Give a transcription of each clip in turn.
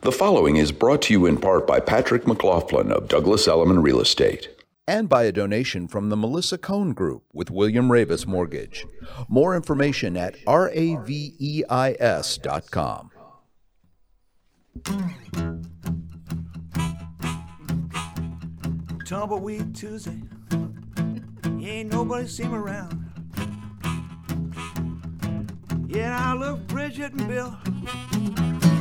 The following is brought to you in part by Patrick McLaughlin of Douglas Elliman Real Estate. and by a donation from the Melissa Cohn Group with William Raveis Mortgage. More information at E raveis.com. Tumbleweed Tuesday. Ain't nobody seem around. Yeah, I love Bridget and Bill.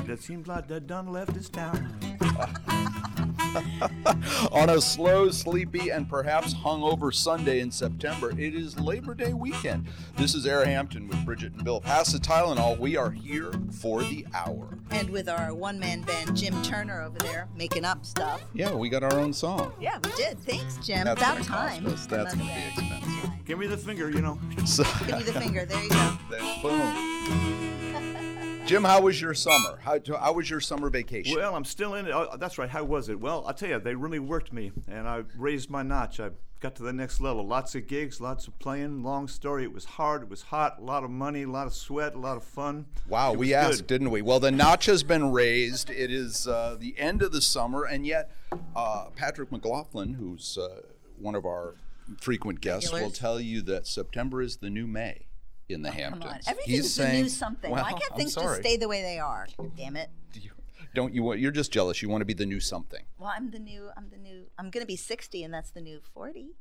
It seems like they done left this town. On a slow, sleepy, and perhaps hungover Sunday in September, it is Labor Day weekend. This is Air Hampton with Bridget and Bill. Pass the Tylenol. We are here for the hour. And with our one man band, Jim Turner over there, making up stuff. Yeah, we got our own song. Yeah, we did. Thanks, Jim. That's About gonna cost time. us. That's gonna be expensive. Give me the finger, you know. Give me the finger. There you go. then boom. Jim, how was your summer? How, how was your summer vacation? Well, I'm still in it. Oh, that's right. How was it? Well, I'll tell you, they really worked me, and I raised my notch. I got to the next level. Lots of gigs, lots of playing. Long story. It was hard. It was hot. A lot of money. A lot of sweat. A lot of fun. Wow, we was asked, didn't we? Well, the notch has been raised. It is uh, the end of the summer, and yet uh, Patrick McLaughlin, who's uh, one of our frequent guests, will tell you that September is the new May in the Come Hamptons. on. Everything's He's the saying, new something. Well, Why can't I'm things just stay the way they are? Damn it. You- Don't you want? You're just jealous. You want to be the new something. Well, I'm the new. I'm the new. I'm gonna be 60, and that's the new 40.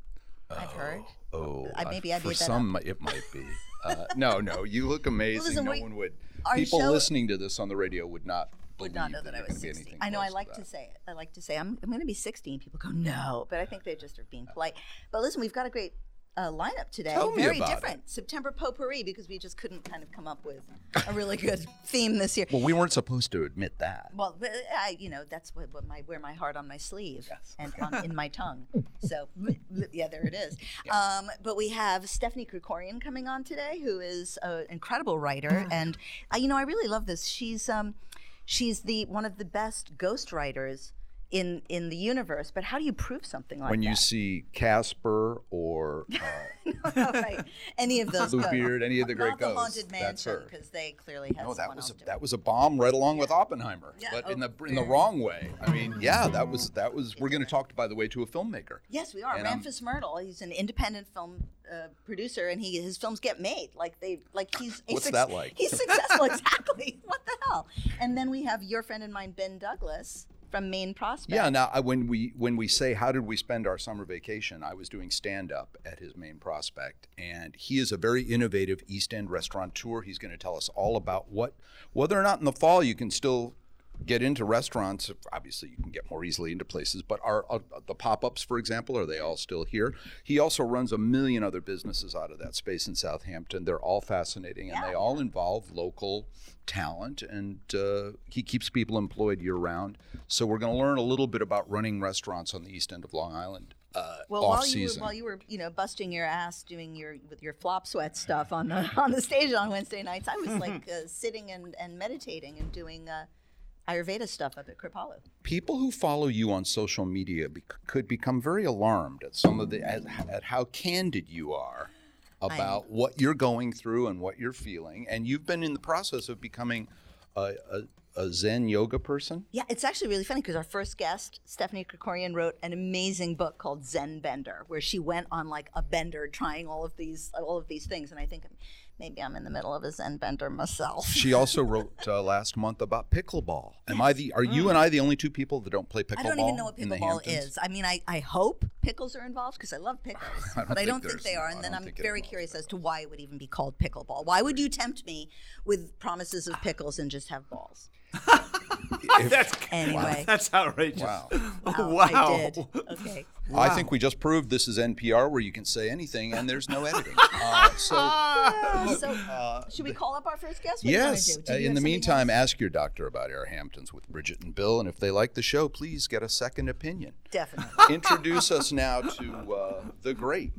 I've heard. Oh, I- maybe I for that some it might be. Uh, no, no, you look amazing. listen, no we- one would. People show- listening to this on the radio would not Would believe not know that I was gonna 60. anything I know. I like that. to say it. I like to say I'm. I'm gonna be 60, and people go no, but I think they just are being polite. But listen, we've got a great. Uh, lineup today, Tell very different. September potpourri because we just couldn't kind of come up with a really good theme this year. Well, we weren't supposed to admit that. Well, I, you know, that's what, what my wear my heart on my sleeve and on, in my tongue. So yeah, there it is. Um, but we have Stephanie Krikorian coming on today, who is an incredible writer, and uh, you know, I really love this. She's um, she's the one of the best ghost writers in in the universe. But how do you prove something like when you that? see Casper or uh, right. Any of those. Bluebeard, any of the great Not the ghosts, haunted that's mansion her. because they clearly have no, that was a, that was a bomb right along with Oppenheimer, Yeah, but in oh, the in the wrong way. I mean, yeah, that was that was. We're going to talk, by the way, to a filmmaker. Yes, we are. And, um, Myrthil. He's an independent film uh, producer, and he his films get made. Like they, like he's What's that like? He's successful. exactly. What the hell? And then we have your friend and mine, Ben Douglas from Main Prospect. Yeah. Now, when we when we say how did we spend our summer vacation, I was doing stand up at his main prospect, and he is a very innovative East End restaurateur. He's going to tell us all about what whether or not in the fall you can still get into restaurants. Obviously, you can get more easily into places, but are, are the pop-ups, for example, are they all still here? He also runs a million other businesses out of that space in Southampton. They're all fascinating, and they all involve local talent, and uh, he keeps people employed year-round. So we're going to learn a little bit about running restaurants on the east end of Long Island. Uh, Well, while you were while you were you know busting your ass doing your with your flop sweat stuff on the on the stage on Wednesday nights, I was like uh, sitting and, and meditating and doing uh, Ayurveda stuff up at Kripalu. people who follow you on social media be- could become very alarmed at some of the at, at how candid you are about what you're going through and what you're feeling and you've been in the process of becoming a, a, a zen yoga person Yeah, it's actually really funny because our first guest, Stephanie Krikorian, wrote an amazing book called Zen Bender, where she went on like a bender trying all of these all of these things. And I think maybe I'm in the middle of a Zen bender myself. she also wrote uh, last month about pickleball am i the are you and i the only two people that don't play pickleball I don't even know what pickleball is. I mean, I, I hope pickles are involved because I love pickles, I but I don't think they are. And then I'm very curious as to why it would even be called pickleball. Why would you tempt me with promises of pickles and just have balls? That's Anyway. that's outrageous. Wow. Oh, wow. I did. Okay. I think we just proved this is NPR where you can say anything and there's no editing. Uh, so, Uh, so, should we call up our first guest? What do you wanna yes. do? Do uh, in the meantime, else? ask your doctor about Air Hamptons with Bridget and Bill, and if they like the show, please get a second opinion. definitely. Introduce us now to uh, the great.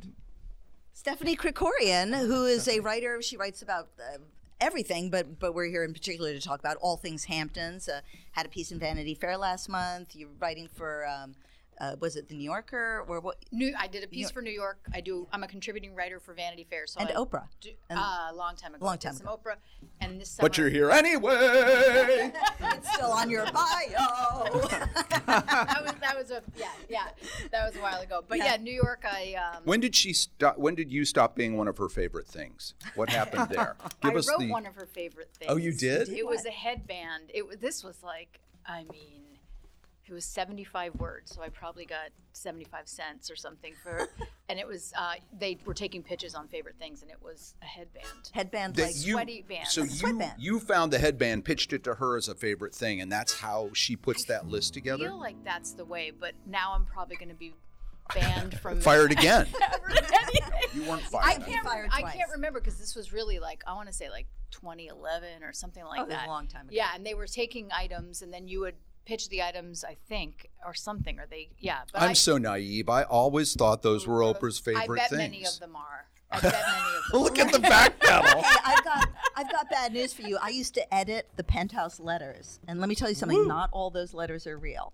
Stephanie Krikorian, who is a writer, she writes about uh, everything, but but we're here in particular to talk about all things Hamptons. Uh, had a piece in Vanity Fair last month. You're writing for um, uh, was it the New Yorker or what? New, I did a piece York. for New York. I do. I'm a contributing writer for Vanity Fair. So And I Oprah. Do, And- uh, a long time ago. long I did time some ago. Oprah, and this summer. But you're here anyway. It's still on your bio. that was that was a yeah yeah that was a while ago. But yeah, New York. I um, when did she stop? When did you stop being one of her favorite things? What happened there? Give I us wrote the. one of her favorite things. Oh, you did? It was a headband. It was. This was like. I mean. It was 75 words, so I probably got 75 cents or something for, and it was uh, they were taking pitches on favorite things, and it was a headband. Headband that like you, sweaty band. So you sweatband. you found the headband, pitched it to her as a favorite thing, and that's how she puts that list together I feel like that's the way, but now I'm probably going to be banned from Fired again. You weren't I fired. can't. fired I can't remember because this was really like I want to say like 2011 or something like Oh, it was a long time ago. Yeah, and they were taking items, and then you would pitch the items, I think, or something, or they. Yeah, but I'm I, so naive. I always thought those were Oprah's favorite I bet things. many of them are. I bet many of them. Look at the back pedal. Hey, I've got I've got bad news for you. I used to edit the penthouse letters, and let me tell you something. Not all those letters are real.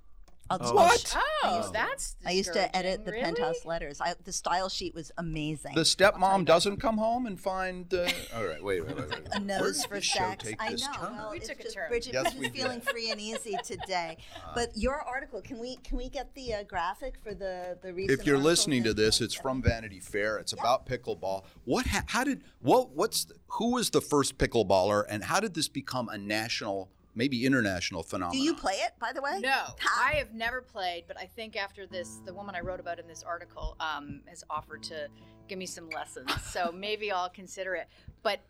I'll just- What? Oh, that's. I used to edit the discouraging. penthouse letters. I, the style sheet was amazing. The stepmom doesn't come home and find. Uh, all right, wait, wait, wait. wait. a Where nose for this show sex. take I this know. turn? Well, We it's took a just turn. Bridget, Yes, we feeling free and easy today. but your article, can we can we get the uh, graphic for the the recent? If you're listening to this, it's from Vanity Fair. It's about pickleball. What? Ha- how did? What? What's? The, who was the first pickleballer, and how did this become a national, maybe international phenomenon. Do you play it, by the way? No, Ha. I have never played, but I think after this, the woman I wrote about in this article um, has offered to give me some lessons. So maybe I'll consider it. But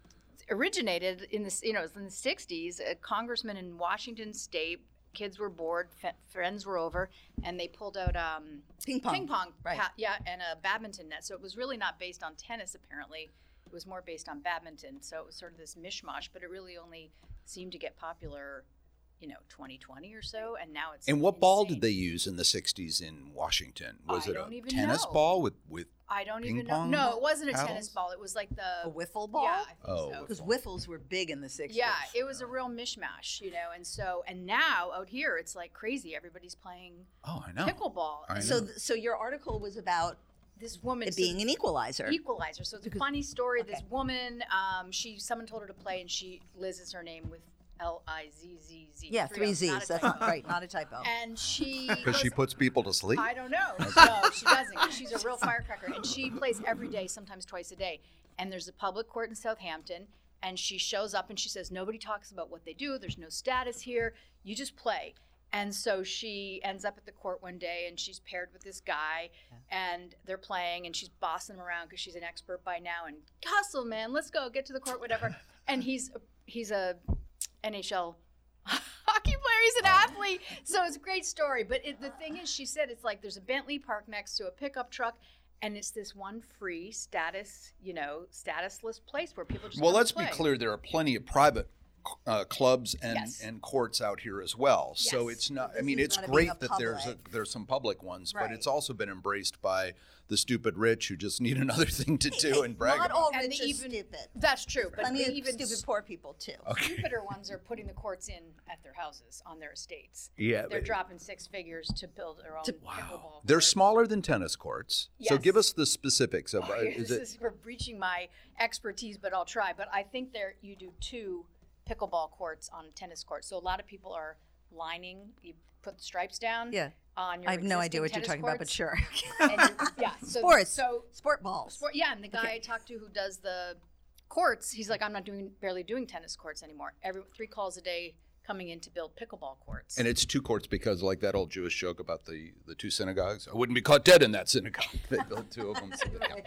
originated in this, you know, it was in the '60s. A congressman in Washington State. Kids were bored, f- friends were over, and they pulled out um, Ping pong. ping pong, Right. pa- yeah, and a badminton net. So it was really not based on tennis. Apparently, it was more based on badminton. So it was sort of this mishmash, but it really only seemed to get popular, you know, 2020 or so, and now it's. And what ball did they use in the '60s in Washington? Was I it don't a even tennis know. ball with with? I don't ping even know. No, it wasn't a paddles? tennis ball. It was like the A wiffle ball? Yeah, I think Oh, so. Because wiffles were big in the 60s. Yeah, it was a oh. real mishmash, you know, and so and now out here it's like crazy. Everybody's playing Oh, I know. pickleball. I So, know. th- so your article was about This woman it so- being an equalizer. equalizer. So it's a funny story. This woman, um, she someone told her to play, and she Liz is her name with L I Z Z Z. yeah, three Z's. not That's not right. Not a typo. And she Because she puts people to sleep. I don't know. No, she doesn't. She's a real firecracker, and she plays every day, sometimes twice a day. And there's a public court in Southampton, and she shows up and she says, "Nobody talks about what they do. There's no status here. You just play." And so she ends up at the court one day, and she's paired with this guy, and they're playing, and she's bossing him around because she's an expert by now. And hustle, man, let's go, get to the court, whatever. and he's he's a NHL hockey player. He's an oh. athlete. So it's a great story. But it, the thing is, she said it's like there's a Bentley parked next to a pickup truck. And it's this one free status, you know, statusless place where people just Well, let's be clear. There are plenty of private uh, clubs and, Yes. and courts out here as well. So it's not. I mean, it's great being a that there's a, there's some public ones, but it's also been embraced by the stupid rich who just need another thing to do and brag Not about. all And rich the even- stupid. That's true, but Plenty the of even stupid poor people too. stupider ones are putting the courts in at their houses on their estates. Yeah, they're but- dropping six figures to build their own pickleball. They're court. smaller than tennis courts. So give us the specifics of. Oh, uh, this is it? is, we're breaching my expertise, but I'll try. But I think there you do two pickleball courts on tennis court. So a lot of people are lining. You put the stripes down. Yeah. On your I have no idea what you're talking about, but courts, sure. and yeah. So Sports. So Sport balls. sport. Yeah, and the guy I talked to who does the courts, he's like, I'm not doing barely doing tennis courts anymore. Every three calls a day coming in to build pickleball courts. And it's two courts because, like that old Jewish joke about the, the two synagogues, I wouldn't be caught dead in that synagogue. They built two of them, so they,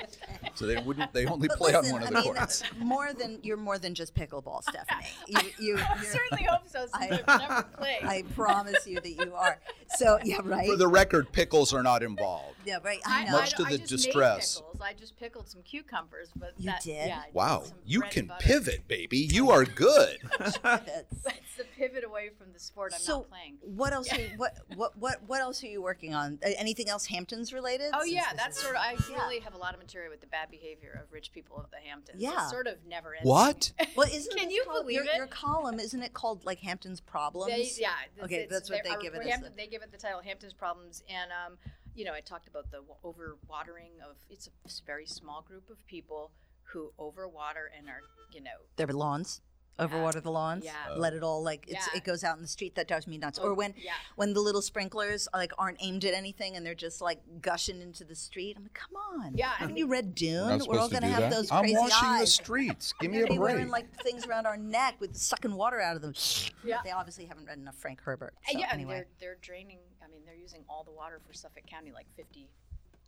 so they wouldn't. They only But play listen, on one of I the mean, courts. more than you're more than just pickleball, Stephanie. You, you, I you're- certainly hope so. I- I, never played. I promise you that you are. So yeah, right. For the record, pickles are not involved. yeah, right. I I, know. Much I, to I the just made distress. pickles. I just pickled some cucumbers, but You that, did? Yeah, I did Wow, you can pivot, baby. You are good. It's- It's the pivot away from the sport I'm so not playing. what else? Are you, what what what what else are you working on? Anything else Hamptons related? Oh yeah, that's is- sort of. I Yeah. really have a lot of material with the bad behavior of rich people of the Hamptons. Yeah. it's sort of never ends. What? Well, isn't Can you called- believe your, it? your column? Isn't it called like Hamptons Problems? They, yeah. it's- Okay, it's- that's what they give it report- as Hampton, the- They give it the title Hamptons Problems, and um, you know, I talked about the overwatering of. It's a very small group of people who overwater and are, you know, Their lawns, overwater the lawns. Yeah. Let it all like it's, Yeah. it goes out in the street. That drives me nuts. Oh, or when yeah. when the little sprinklers like aren't aimed at anything and they're just like gushing into the street. I'm like, come on. Yeah, Haven't think- you read Dune? We're all supposed to gonna do have that. those I'm crazy washing the streets. Give me a gonna be break. wearing like things around our neck with sucking water out of them. Yeah. They obviously haven't read enough Frank Herbert. Uh, So yeah, anyway. they're they're draining. I mean, they're using all the water for Suffolk County, like 50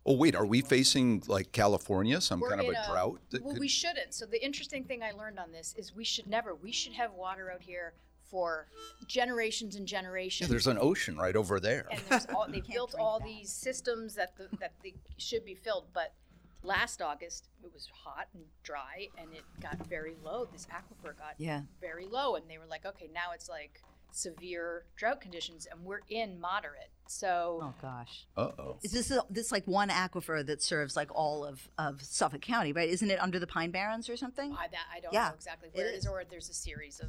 oh wait, are we facing like California, some We're kind of in a drought? that well, could- we shouldn't. So the interesting thing I learned on this is we should never. We should have water out here for generations and Yeah, generations. there's an ocean right over there. and there's all, they've built drink all that. these systems that the, that they should be filled. But last August it was hot and dry, and it got very low. This aquifer got Yeah. very low, and they were like, okay, now it's like severe drought conditions, and we're in moderate. So oh gosh. Uh oh. Is this a, this like one aquifer that serves like all of, of Suffolk County, right? Isn't it under the Pine Barrens or something? I, that, I don't Yeah, know exactly it where it is. is, or there's a series of.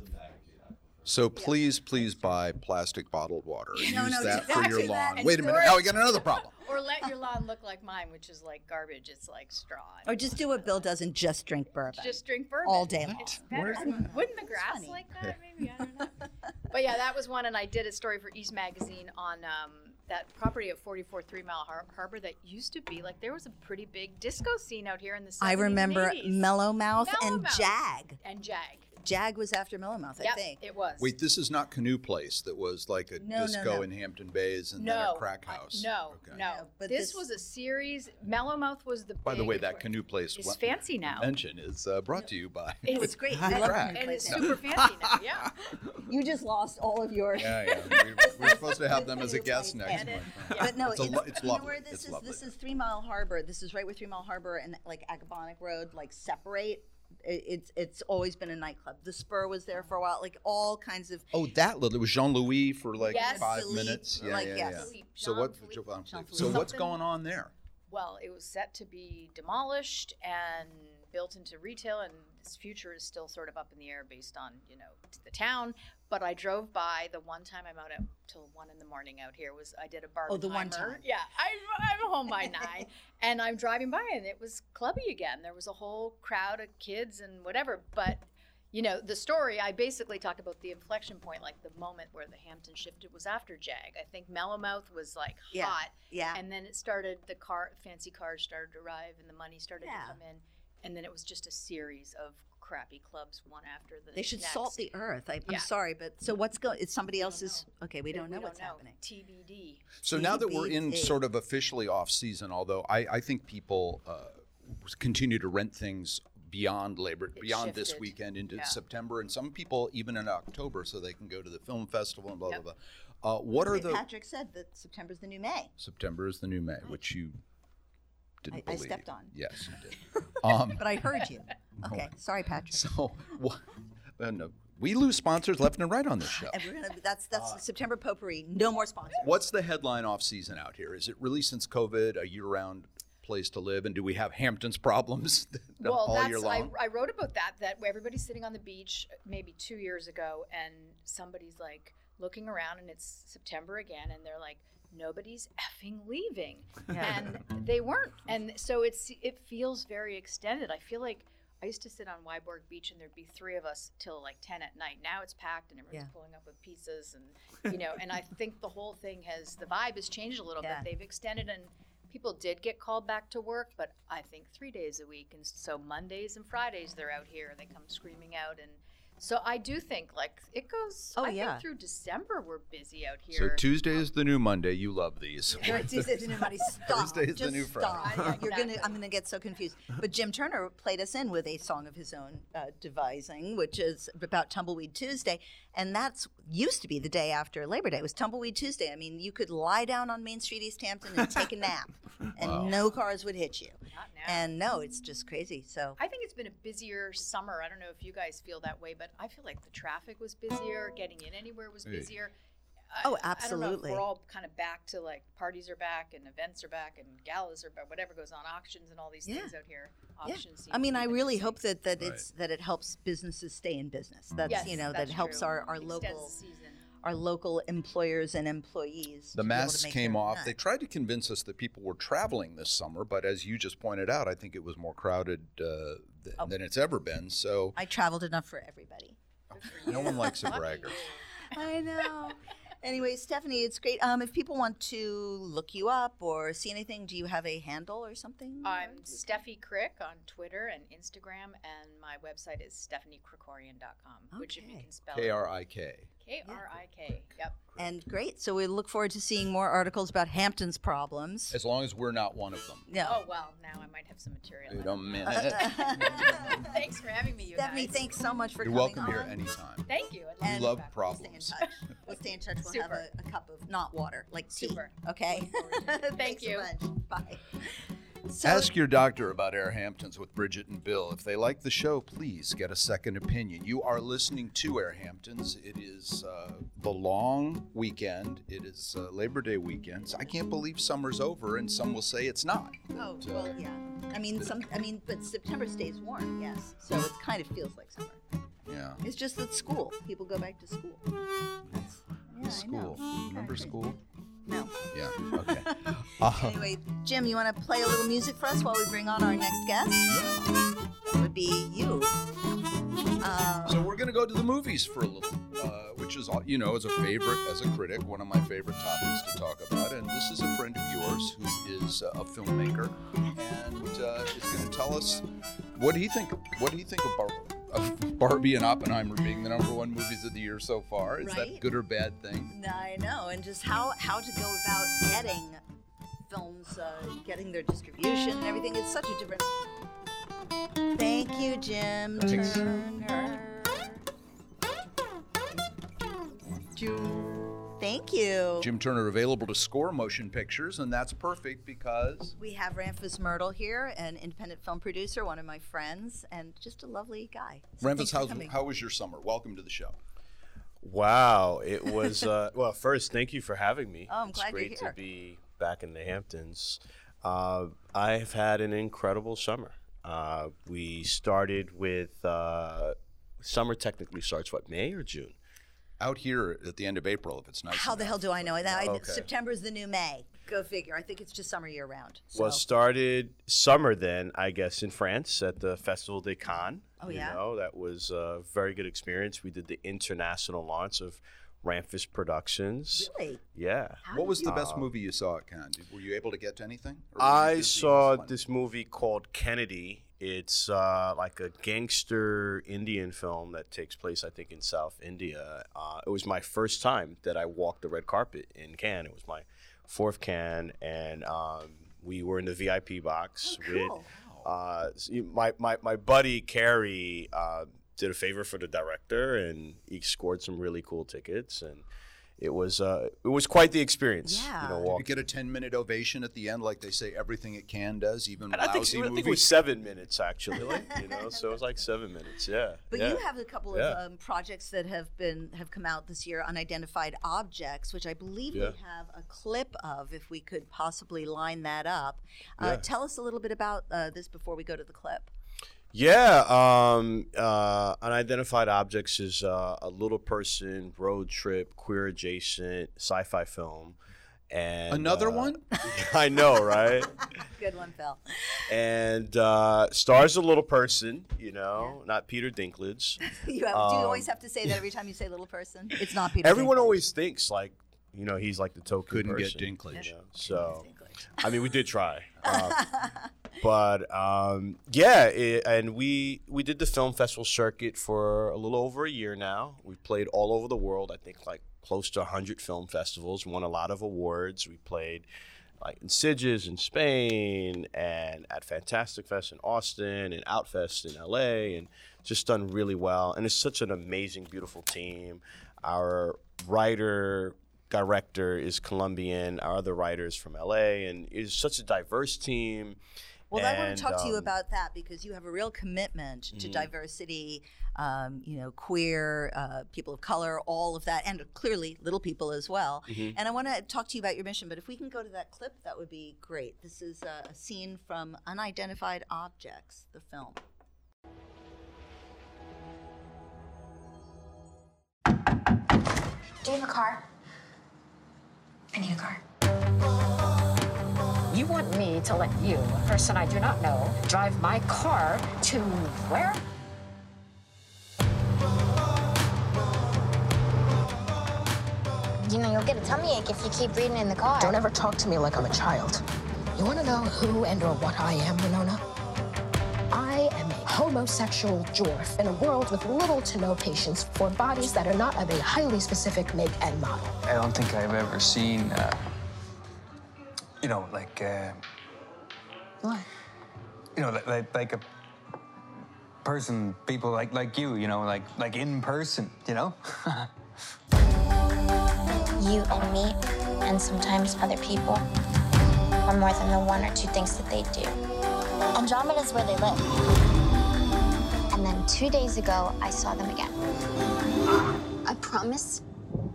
So please, please buy plastic bottled water. and No, Use no, that for your exactly that, lawn. and Wait a minute. store Now we got another problem. Or let your lawn look like mine, which is like garbage. It's like straw. Or just do what Bill does and just drink bourbon. Just drink bourbon all day long. It's better. Where's I mean, wouldn't the grass funny. like that? Maybe I don't know. but yeah, that was one, and I did a story for East Magazine on um, that property at 44 Three Mile Har- Harbor that used to be like there was a pretty big disco scene out here in the 70s I remember and 80s. Mellow Mouth and Mellowmouth. Jag. and Jag. Jag was after Mellow Mouth, I Yep, think. it was. Wait, this is not Canoe Place that was like a No, no, disco no. in Hampton Bays and no, then a crack I- house. no, Okay. no. No, but this, this- was a series. Mellowmouth was the. By the way, that Canoe Place is what- fancy now. mention is uh, brought to you by. It's, It's great. I love crack. Canoe and it's Place. super fancy now. Yeah. You just lost all of your. Yeah, yeah. We, we're supposed to have them as a guest next month. it- But no, It's a it's, lo- it's you know lovely. where this It's is? lovely. This is Three Mile Harbor. This is right where Three Mile Harbor and like Accabonac Road like separate. It, it's it's always been a nightclub. The Spur was there for a while. Like all kinds of. Oh, that little. It was Jean Louis for like Yes. five Philippe, minutes. Yeah, like, yeah, yes. yeah. So what? Jean-Philippe. Jean-Philippe. Um, Jean-Philippe. So what's going on there? Well, it was set to be demolished and built into retail, and its future is still sort of up in the air based on you know the town. But I drove by the one time I'm out at till one in the morning out here was I did a bar. Oh, the one time. Yeah, I'm, I'm home by nine, and I'm driving by, and it was clubby again. There was a whole crowd of kids and whatever, but. You know, the story, I basically talk about the inflection point, like the moment where the Hampton shifted was after Jag. I think Mellowmouth was like Yeah. hot. Yeah. And then it started, the car, fancy cars started to arrive and the money started Yeah. to come in. And then it was just a series of crappy clubs, one after the They should next. salt the earth. I, I'm Yeah. sorry, but so what's going? It's somebody else's. Okay, we We don't know what's happening. TBD. So now that we're in sort of officially off season, although I, I think people uh, continue to rent things beyond Labor, It beyond this weekend into Yeah. September, and some people even in October, so they can go to the film festival and blah Yep. blah blah. Uh, what are Wait, the Patrick said that september is the new May. September is the new May, which you didn't I- I stepped on. Yes, you did. um, But I heard you. Okay, sorry, Patrick. so what? Uh, no, we lose sponsors left and right on this show. And we're gonna. That's that's September potpourri. No more sponsors. What's the headline off season out here? Is it really since COVID a year round place to live, and do we have Hamptons problems Well, all that's, year I, long? I wrote about that, that everybody's sitting on the beach maybe two years ago and somebody's like looking around and it's September again and they're like, nobody's effing leaving. And they weren't. And so it's, it feels very extended. I feel like I used to sit on Wiborg Beach and there'd be three of us till like 10 at night. Now it's packed and everyone's Yeah. pulling up with pizzas and, you know, and I think the whole thing has, the vibe has changed a little Yeah. bit. They've extended and people did get called back to work, but I think three days a week. And so Mondays and Fridays they're out here. They come screaming out. And so I do think like it goes, Oh, I yeah. think through December we're busy out here. So here. Tuesday is the new Monday. You love these. Tuesday's the new Monday. Stop. Thursday is the new Friday. stop. You're gonna. I'm gonna get so confused. But Jim Turner played us in with a song of his own uh, devising, which is about Tumbleweed Tuesday, and that's used to be the day after Labor Day. It was Tumbleweed Tuesday. I mean, you could lie down on Main Street, East Hampton, and take a nap, and no cars would hit you. Not now. And no, it's just crazy. So I think it's been a busier summer. I don't know if you guys feel that way, but I feel like the traffic was busier, getting in anywhere was Hey. busier. Oh, I- I don't know if absolutely. we're all kind of back to like parties are back and events are back and galas are back, whatever goes on, auctions and all these Yeah. things out here. yeah, Auctions. seem I mean, I really hope that that it's that it helps businesses stay in business. That's Yes, you know that helps true. our our Extends local. season. Our local employers and employees. The to be able to masks came off. nut. They tried to convince us that people were traveling this summer, but as you just pointed out, I think it was more crowded uh, th- Oh. than it's ever been. So I traveled enough for everybody. no one likes a bragger. I know. Anyway, Stephanie, it's great. Um, if people want to look you up or see anything, do you have a handle or something? I'm Steffi Crick on Twitter and Instagram, and my website is stephaniekrikorian.com, which if you can spell K R I K. K R I K. Yep. And great. So we look forward to seeing more articles about Hampton's problems. As long as we're not one of them. No. Oh well, now I might have some material. Wait on a minute. it. Thanks for having me, you Stephanie, guys. thanks so much for You're coming welcome here anytime. Thank you. I'd We to And be love back. We'll stay in problems. touch. We'll stay in touch. We'll have Super. a, a cup of not water, like tea. Super. Okay. Thank Thanks you. A bunch. Bye. So, Ask your doctor about Air Hamptons with Bridget and Bill. If they like the show, please get a second opinion. You are listening to Air Hamptons. It is uh, the long weekend. It is uh, Labor Day weekend. I can't believe summer's over, and some will say it's not. Oh well, yeah. I mean, some. I mean, but September stays warm. Yes. So it kind of feels like summer. Yeah. It's just that school. People go back to school. That's, yeah, School. Remember school? No. Yeah. Okay. Uh, Anyway, Jim, you want to play a little music for us while we bring on our next guest? That would be you. Uh, So we're gonna go to the movies for a little, uh, which is, you know, as a favorite, as a critic, one of my favorite topics to talk about. And this is a friend of yours who is a filmmaker, and uh, is going to tell us what do you think? What do you think of, Bar- of Barbie and Oppenheimer being the number one movies of the year so far? Is that Right. a good or bad thing? I know, and just how how to go about getting films, uh, getting their distribution and everything. It's such a different. Thank you, Jim Thanks. Turner. Thank you. Jim Turner available to score motion pictures, and that's perfect because We have Ramfis Myrthil here, an independent film producer, one of my friends, and just a lovely guy. So thanks Ramfis, for how's, coming. how was your summer? Welcome to the show. Wow, it was. Uh, well, first, thank you for having me. Oh, I'm it's glad you're great here. to be back in the Hamptons. Uh, I've had an incredible summer. Uh, we started with uh, summer. Technically starts what May or June. Out here at the end of April, if it's nice. How the hell do I know? I, I, Okay. September's the new May. Go figure. I think it's just summer year round. So. Well, started summer then, I guess, in France at the Festival de Cannes. Oh, you yeah? know, that was a very good experience. We did the international launch of Ramfis Productions. really? Yeah. How What did was the you- best movie you saw at Cannes? Were you able to get to anything? Or were you I saw this movie called Kennedy. It's uh, like a gangster Indian film that takes place, I think, in South India. Uh, it was my first time that I walked the red carpet in Cannes. It was my fourth Cannes, and um, we were in the VIP box Oh, with uh, my, my, my buddy Carrie. Uh, did a favor for the director, and he scored some really cool tickets, and it was uh, it was quite the experience. Yeah. You know, Did Did you get a 10 minute ovation at the end, like they say everything it Cannes does, even And I think, lousy I think it was seven minutes actually, you know. So it was like seven minutes, yeah. But yeah. you have a couple Yeah. of um, projects that have been have come out this year, unidentified objects, which I believe we have a clip of. If we could possibly line that up, uh, Yeah. tell us a little bit about uh, this before we go to the clip. Yeah, um, uh, unidentified objects is uh, a little person road trip, queer adjacent sci-fi film, and Another uh, one? I know, right? Good one, Phil. and uh, stars a little person, you know, not Peter Dinklage. You have, do you always Um, have to say that every time you say little person? It's not Peter. Everyone Dinklage. always thinks like, you know, he's like the token Couldn't get person, Dinklage. you know? So. Dinklage. I mean, we did try, uh, but um, yeah, it, and we we did the film festival circuit for a little over a year now. We played all over the world. I think like close to hundred film festivals. Won a lot of awards. We played like in Sitges in Spain, and at Fantastic Fest in Austin, and Outfest in LA, and just done really well. And it's such an amazing, beautiful team. Our writer director is Colombian. Our other writers from LA, and it's such a diverse team. Well, I want to talk to you um, about that because you have a real commitment to Mhm. diversity, um, you know, queer, uh, people of color, all of that, and clearly little people as well. Mhm. And I want to talk to you about your mission, but if we can go to that clip, that would be great. This is a, a scene from Unidentified Objects, the film. Do you have a car? I need a car. You want me to let you, a person I do not know, drive my car to where? You know, you'll get a tummy ache if you keep reading in the car. Don't ever talk to me like I'm a child. You want to know who and or what I am, Winona? I am a homosexual dwarf in a world with little to no patience for bodies that are not of a highly specific make and model. I don't think I've ever seen, uh, you know, like, uh, What? you know, like, like, like a person, people like like you, you know, like like in person, you know. You and me, and sometimes other people, are more than the one or two things that they do. Andromeda's where they live. And then two days ago, I saw them again. I promise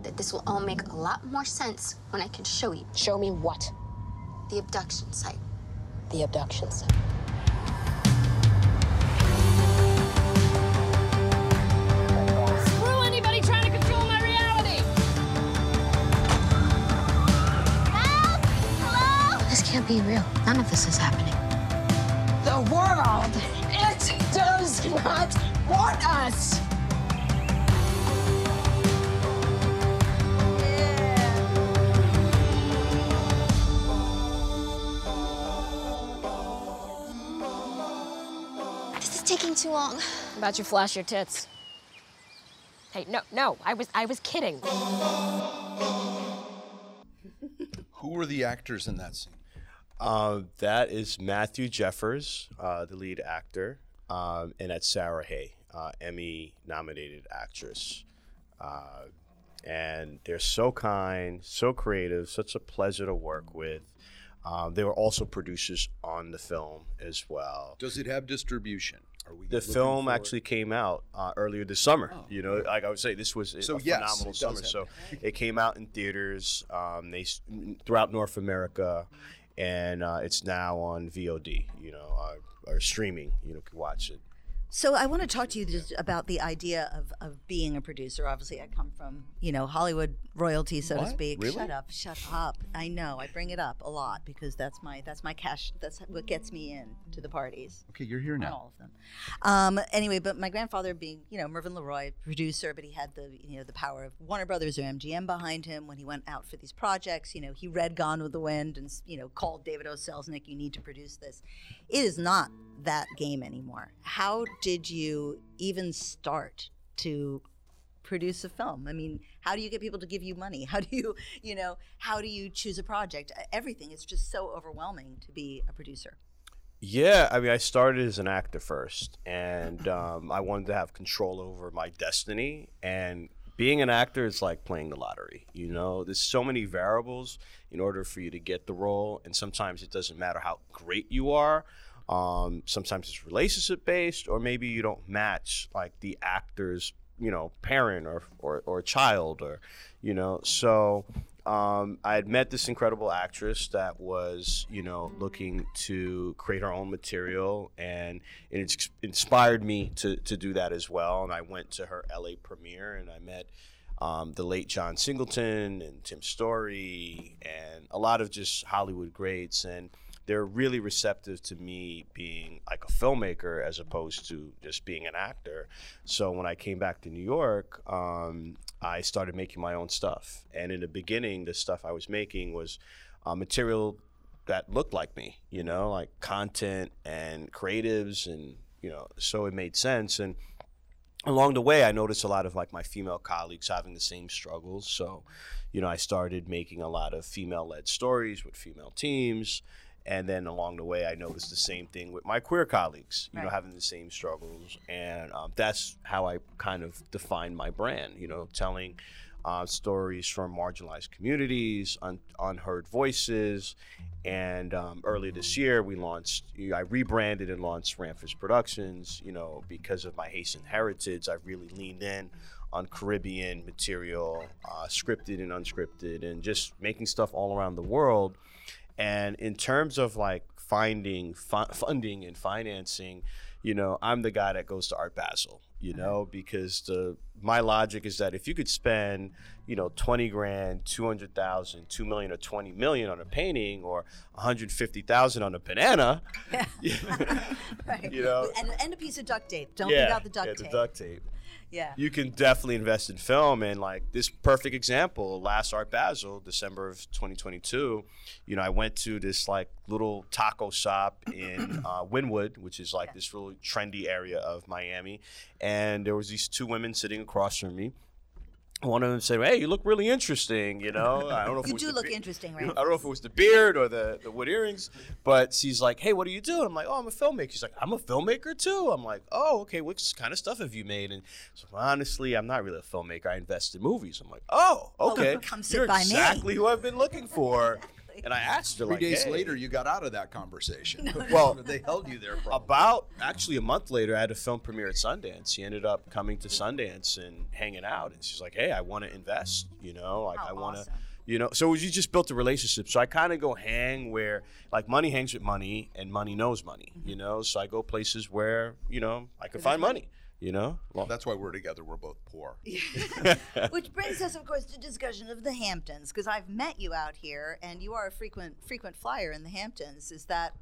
that this will all make a lot more sense when I can show you Show me what? The abduction site. The abduction site. Screw anybody trying to control my reality! This can't be real. None of this is happening. The world, it does not want us. Taking too long. About you flash your tits. Hey, no, no, I was, I was kidding. Who were the actors in that scene? Uh, that is Matthew Jeffers, uh, the lead actor, um, and that's Sarah Hay, uh, Emmy nominated actress. Uh, and they're so kind, so creative, such a pleasure to work with. Um, they were also producers on the film as well. Does it have distribution? The film actually came out uh, earlier this summer. You know, like I would say, this was a- So a yes, phenomenal summer. So it came out in theaters. Um, they throughout North America, and uh, it's now on VOD. You know, uh, or streaming. You know, can watch it. So I want to talk to you just about the idea of, of being a producer. Obviously, I come from you know Hollywood royalty, so to speak. Really? Shut up, shut up. I know I bring it up a lot because that's my that's my cash. That's what gets me in to the parties. Okay, you're here now. all of them. Um, anyway, but my grandfather being, you know, Mervyn Leroy, producer, but he had the, you know, the power of Warner Brothers or MGM behind him when he went out for these projects. You know, he read Gone with the Wind and, you know, called David O. Selznick, you need to produce this. It is not that game anymore. How did you even start to produce a film? I mean, how do you get people to give you money? How do you, you know, how do you choose a project? Everything is just so overwhelming to be a producer. Yeah, I mean, I started as an actor first, and um, I wanted to have control over my destiny. And being an actor is like playing the lottery. You know, there's so many variables in order for you to get the role, and sometimes it doesn't matter how great you are. Um, sometimes it's relationship based, or maybe you don't match like the actor's, you know, parent or or, or child, or you know. So um, I had met this incredible actress that was, you know, looking to create her own material, and it inspired me to to do that as well. And I went to her LA premiere, and I met um, the late John Singleton and Tim Story, and a lot of just Hollywood greats, and they're really receptive to me being like a filmmaker as opposed to just being an actor. So when I came back to New York, um, I started making my own stuff. And in the beginning, the stuff I was making was uh, material that looked like me, you know, like content and creatives, and you know, so it made sense. And along the way, I noticed a lot of like my female colleagues having the same struggles. So, you know, I started making a lot of female-led stories with female teams. And then along the way, I noticed the same thing with my queer colleagues, you know, having the same struggles. And um, that's how I kind of defined my brand, you know, telling uh, stories from marginalized communities, un- unheard voices. And um, earlier this year, we launched, I rebranded and launched Ramfis Productions. You know, because of my Haitian heritage, I really leaned in on Caribbean material, uh, scripted and unscripted, and just making stuff all around the world. And in terms of like finding fu- funding and financing, you know, I'm the guy that goes to Art Basel you mm-hmm. know, because the my logic is that if you could spend, you know, 20 grand, 200,000, 2 million or 20 million on a painting or 150,000 on a banana, Right. you know, and, and a piece of duct tape. Don't yeah, leave out the duct yeah, tape. the duct tape. Yeah. You can definitely invest in film and like this perfect example, last Art Basel, December of 2022, you know, I went to this like little taco shop in uh, Wynwood, which is like this really trendy area of Miami, and there was these two women sitting across from me. One of them said, "Hey, you look really interesting." You know, I don't know. If You it was do look be- interesting, I don't know if it was the beard or the the wood earrings, but she's like, "Hey, what do you do?" I'm like, "Oh, I'm a filmmaker." She's like, "I'm a filmmaker too." I'm like, "Oh, okay. What kind of stuff have you made?" And so honestly, I'm not really a filmmaker. I invest in movies. I'm like, "Oh, Well, okay. come sit You're by me." exactly who I've been looking for." And I asked her Three like, days "Hey." later, you got out of that conversation. Well, they held you there. For About actually a month later, I had a film premiere at Sundance. She ended up coming to Sundance and hanging out, and she's like, "Hey, I want to invest. You know, like Oh, I want to." awesome. You know, so you just built a relationship. So I kind of go hang where, like, money hangs with money, and money knows money. Mm-hmm. You know, so I go places where you know I can find money. You know, well, That's why we're together. We're both poor. Which brings us, of course, to discussion of the Hamptons, because I've met you out here, and you are a frequent frequent flyer in the Hamptons. Is that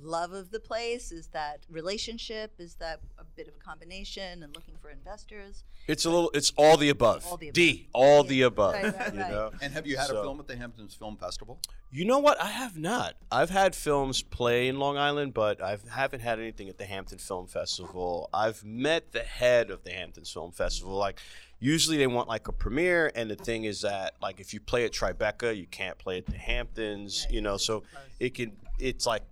love of the place? Is that relationship? Is that a bit of a combination and looking for investors? it's a little, it's all the above. All the above. D, all the above. Right, right, you right. know, And have you had So- a film at the Hamptons Film Festival? You know what? I have not. I've had films play in Long Island, but I haven't had anything at the Hampton Film Festival. I've met the head of the Hamptons Film Festival. Like, usually they want like a premiere, and the thing is that like if you play at Tribeca, you can't play at the Hamptons. You know, so it can. It's like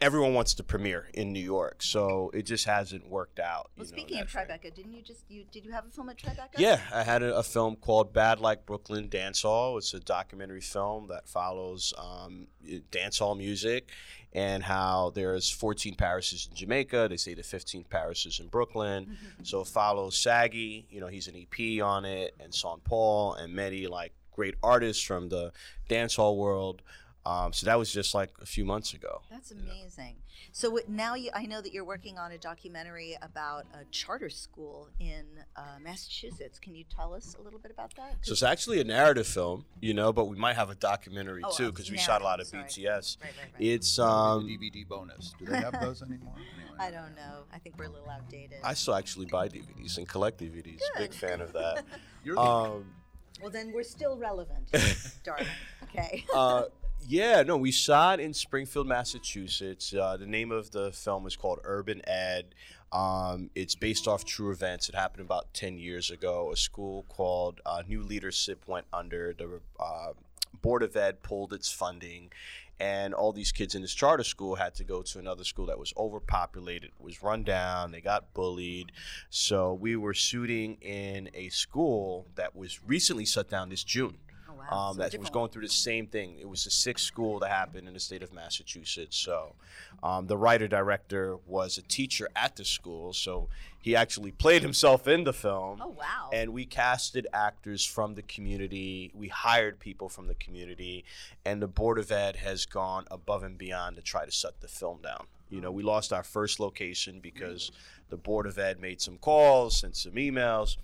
everyone wants to premiere in New York, so it just hasn't worked out. Well, you know, speaking of. Tribeca, didn't you just you did you have a film at Tribeca? Yeah, I had a, a film called Bad Like Brooklyn Dance Hall. It's a documentary film that follows um, dance hall music and how there's 14 parishes in Jamaica. They say the 15th parish is in Brooklyn. so it follows Shaggy, you know, he's an EP on it, and Sean Paul, and many like great artists from the dance hall world. Um, so that was just like a few months ago. That's amazing. So what, now you, I know that you're working on a documentary about a charter school in uh, Massachusetts. Can you tell us a little bit about that? So it's actually a narrative film, you know, but we might have a documentary Oh, too because we shot a lot of narrative, BTS. Right, right, right. It's The um, DVD bonus. Do they have those anymore? Anyway. I don't know. I think we're a little outdated. I still actually buy DVDs and collect DVDs. Big fan of that. You're um, well, then we're still relevant, darling. Okay. uh, yeah, no, we shot in Springfield, Massachusetts. Uh, the name of the film is called Urban Ed. Um, it's based off true events. It happened about 10 years ago. A school called uh, New Leadership went under. The uh, Board of Ed pulled its funding, and all these kids in this charter school had to go to another school that was overpopulated, was run down, they got bullied. So we were shooting in a school that was recently shut down this June wow. um, So that was going through the same thing. It was the sixth school that happened in the state of Massachusetts. So um, the writer director was a teacher at the school. So he actually played himself in the film. Oh, wow. And we casted actors from the community. We hired people from the community. And the Board of Ed has gone above and beyond to try to shut the film down. You know, we lost our first location because the Board of Ed made some calls, sent some emails,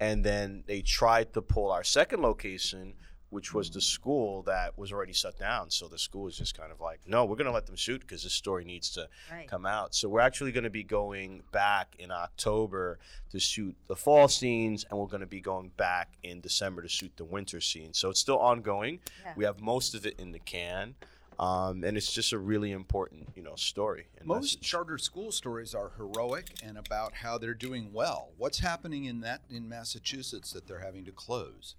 and then they tried to pull our second location, which was the school that was already shut down. So the school was just kind of like, no, we're going to let them shoot because this story needs to Right. come out. So we're actually going to be going back in October to shoot the fall scenes, and we're going to be going back in December to shoot the winter scenes. So it's still ongoing. Yeah. We have most of it in the can. Um, and it's just a really important, you know, story. Most message. charter school stories are heroic and about how they're doing well. What's happening in that in Massachusetts that they're having to close?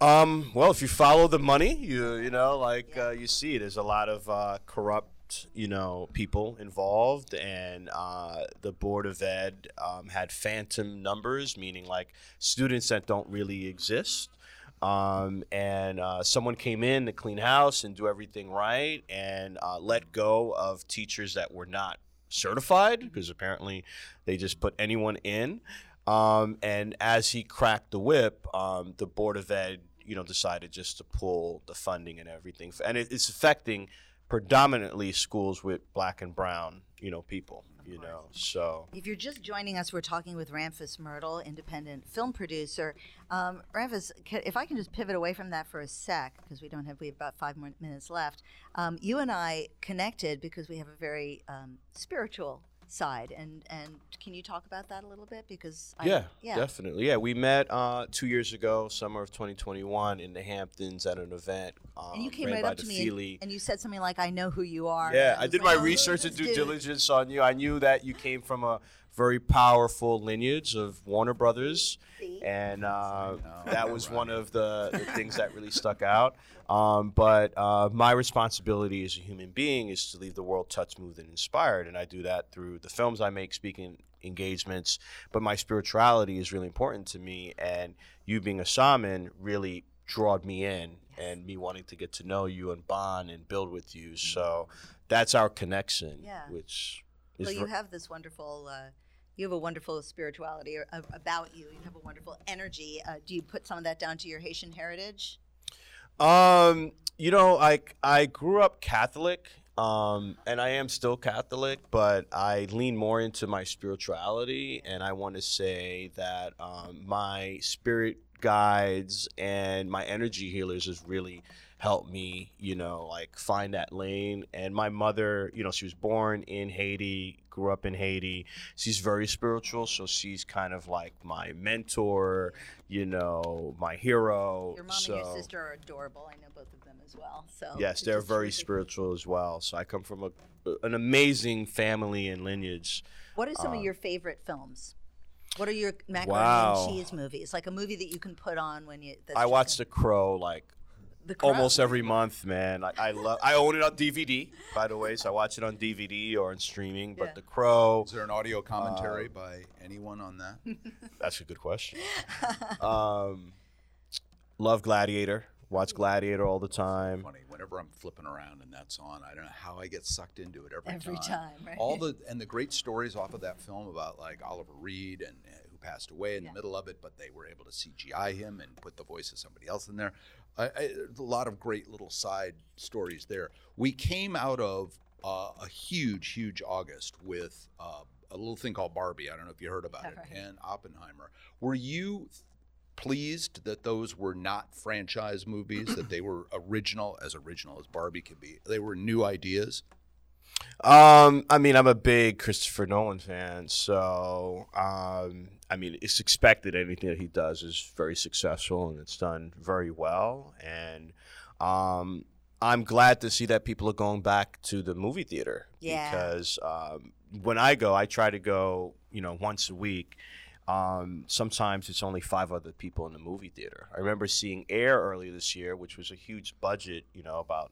Um, well, if you follow the money, you you know, like uh, you see, there's a lot of uh, corrupt, you know, people involved, and uh, the board of ed um, had phantom numbers, meaning like students that don't really exist. Um, and uh, someone came in to clean house and do everything right, and uh, let go of teachers that were not certified because apparently they just put anyone in. Um, and as he cracked the whip, um, the board of ed, you know, decided just to pull the funding and everything, and it, it's affecting predominantly schools with black and brown, you know people. You know, so If you're just joining us, we're talking with Ramfis Myrthil, independent film producer. Um, Ramfis, if I can just pivot away from that for a sec, because we don't have we have about five more minutes left. Um, you and I connected because we have a very um, spiritual side, and and can you talk about that a little bit? Because I, yeah, yeah, definitely. Yeah, we met uh, two years ago, summer of 2021, in the Hamptons at an event. Um, and you came right up to me and, and you said something like, "I know who you are." Yeah, And I did like, my "Oh, research and due diligence on you. I knew that you came from a very powerful lineage of Warner Brothers, and uh, that was one of the, the things that really stuck out. Um, but uh, my responsibility as a human being is to leave the world touched, moved, and inspired, and I do that through the films I make, speaking engagements. But my spirituality is really important to me, and you being a shaman really drawed me in, and me wanting to get to know you and bond and build with you. So that's our connection, Yeah. which is Well, you have this wonderful. Uh, you have a wonderful spirituality a- about you. You have a wonderful energy. Uh, do you put some of that down to your Haitian heritage? Um, you know, like I grew up Catholic, um, and I am still Catholic, but I lean more into my spirituality, and I want to say that um, my spirit guides and my energy healers is really helped me, you know, like find that lane. And my mother, you know, she was born in Haiti, grew up in Haiti. She's very spiritual, so she's kind of like my mentor, you know, my hero. Your mom so, and your sister are adorable. I know both of them as well. So Yes, they're very spiritual as well. So I come from a an amazing family and lineage. What are some Uh, of your favorite films? What are your macaroni Wow. and cheese movies? Like a movie that you can put on when you. I watched gonna- The Crow like. Almost every month, man. I, I love. I own it on DVD, by the way, so I watch it on DVD or on streaming. But Yeah. The Crow. Is there an audio commentary by anyone on that? That's a good question. um, love Gladiator. Watch Gladiator all the time. Funny. Whenever I'm flipping around and that's on, I don't know how I get sucked into it every, Every time, right? All the and the great stories off of that film about like Oliver Reed and uh, who passed away in Yeah. the middle of it, but they were able to CGI him and put the voice of somebody else in there. I, I, a lot of great little side stories there. We came out of uh, a huge, huge August with uh, a little thing called Barbie. I don't know if you heard about it, Right. and Oppenheimer. Were you pleased that those were not franchise movies, that they were original, as original as Barbie could be? They were new ideas. Um, I mean, I'm a big Christopher Nolan fan, so um, I mean, it's expected anything that he does is very successful and it's done very well. And um, I'm glad to see that people are going back to the movie theater Yeah. because um, when I go, I try to go, you know, once a week. Um, sometimes it's only five other people in the movie theater. I remember seeing Air earlier this year, which was a huge budget, you know, about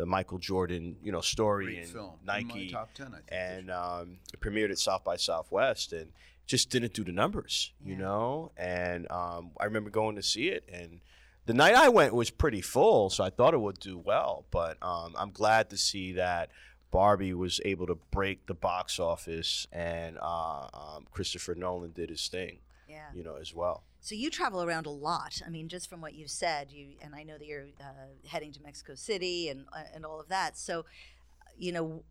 the Michael Jordan, you know, story Great and film. In Nike, top 10, I think, and um, it premiered at South by Southwest, and just didn't do the numbers, you know. And um, I remember going to see it, and the night I went was pretty full, so I thought it would do well. But um, I'm glad to see that Barbie was able to break the box office, and uh, um, Christopher Nolan did his thing, Yeah. you know, as well. So you travel around a lot. I mean, just from what you've said, you and I know that you're uh, heading to Mexico City and uh, and all of that. So, you know,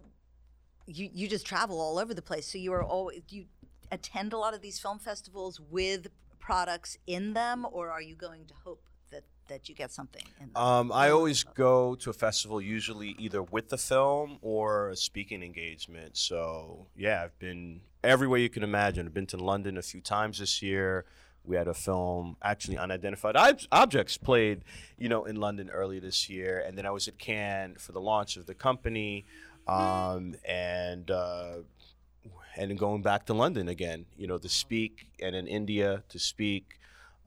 you you just travel all over the place. So you are always you attend a lot of these film festivals with products in them, or are you going to hope that that you get something in them? Um, I always go to a festival, usually either with the film or a speaking engagement. So yeah, I've been everywhere you can imagine. I've been to London a few times this year. We had a film, actually unidentified Ob- objects, played, you know, in London earlier this year, and then I was at Cannes for the launch of the company, um, and uh, and then going back to London again, you know, to speak, and in India to speak.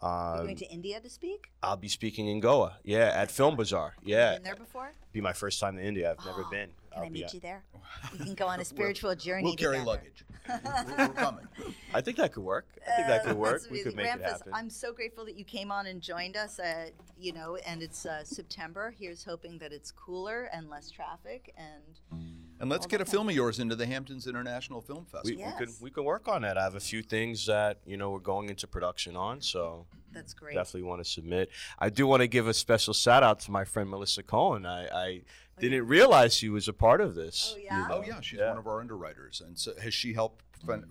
You're Um, going to India to speak? I'll be speaking in Goa. Yeah, at Film Bazaar. Yeah, Been there before? be my first time to India. I've never been. Can I'll I meet at- you there? We can go on a spiritual journey. We'll carry together. luggage. We're, we're coming. I think that could work. I think that Uh, could work. that's We could amazing. make it happen. I'm so grateful that you came on and joined us. Uh, you know, and it's uh, September. Here's hoping that it's cooler and less traffic. And And let's All get a film of yours into the Hamptons International Film we, Festival. we could Yes. we could work on that. I have a few things that you know we're going into production on, so that's great. definitely want to submit. I do want to give a special shout out to my friend Melissa Cohen. I, I didn't realize she was a part of this. Oh, yeah? Oh yeah, she's one of our underwriters, and so has she helped fin-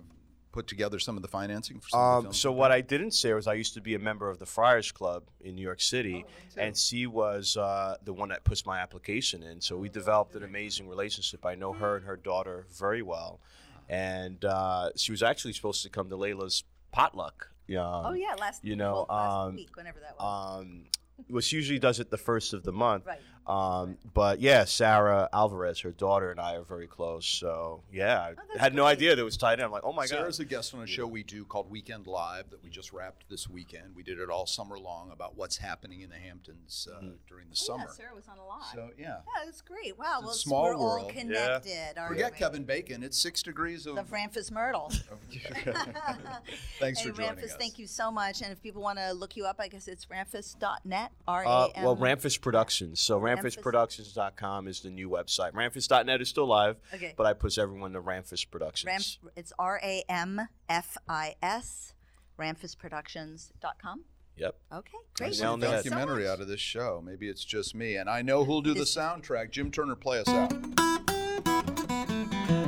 put together some of the financing for some of the Um, films? so what I didn't say was I used to be a member of the Friars Club in New York City, and she was uh, the one that puts my application in. So we developed an amazing relationship. I know her and her daughter very well, and uh, she was actually supposed to come to Layla's potluck. Um, Oh yeah, last you know, well, last um, week, whenever that was. um, well, she usually does it the first of the month. Right. Um, but yeah, Sarah Alvarez, her daughter, and I are very close. So yeah, I Oh, that's had no great. idea that it was tied in. I'm like, oh my God. Sarah's a guest on a show we do called Weekend Live that we just wrapped this weekend. We did it all summer long about what's happening in the Hamptons uh, during the Oh, summer. Yeah, Sarah was on a lot. So yeah, yeah, that's great. Wow, a well, small we're all world. Yeah. connected. aren't forget we? Kevin Bacon. It's six degrees of. The Ramfis Myrthil. Thanks hey, for joining Ramfis, us. thank you so much. And if people want to look you up, I guess it's ramfis.net. R A Uh, well, Ramfis Productions. So Ramfis. ramfisproductions.com is the new website. Ramfis.net is still live, Okay. but I push everyone to Ramfis Productions. Ram, it's R A M F I S. Ramfisproductions.com. Yep. Okay, great. see a Nailed it. Thank documentary out of this show. Maybe it's just me, and I know who'll do the soundtrack. Jim Turner, play us out.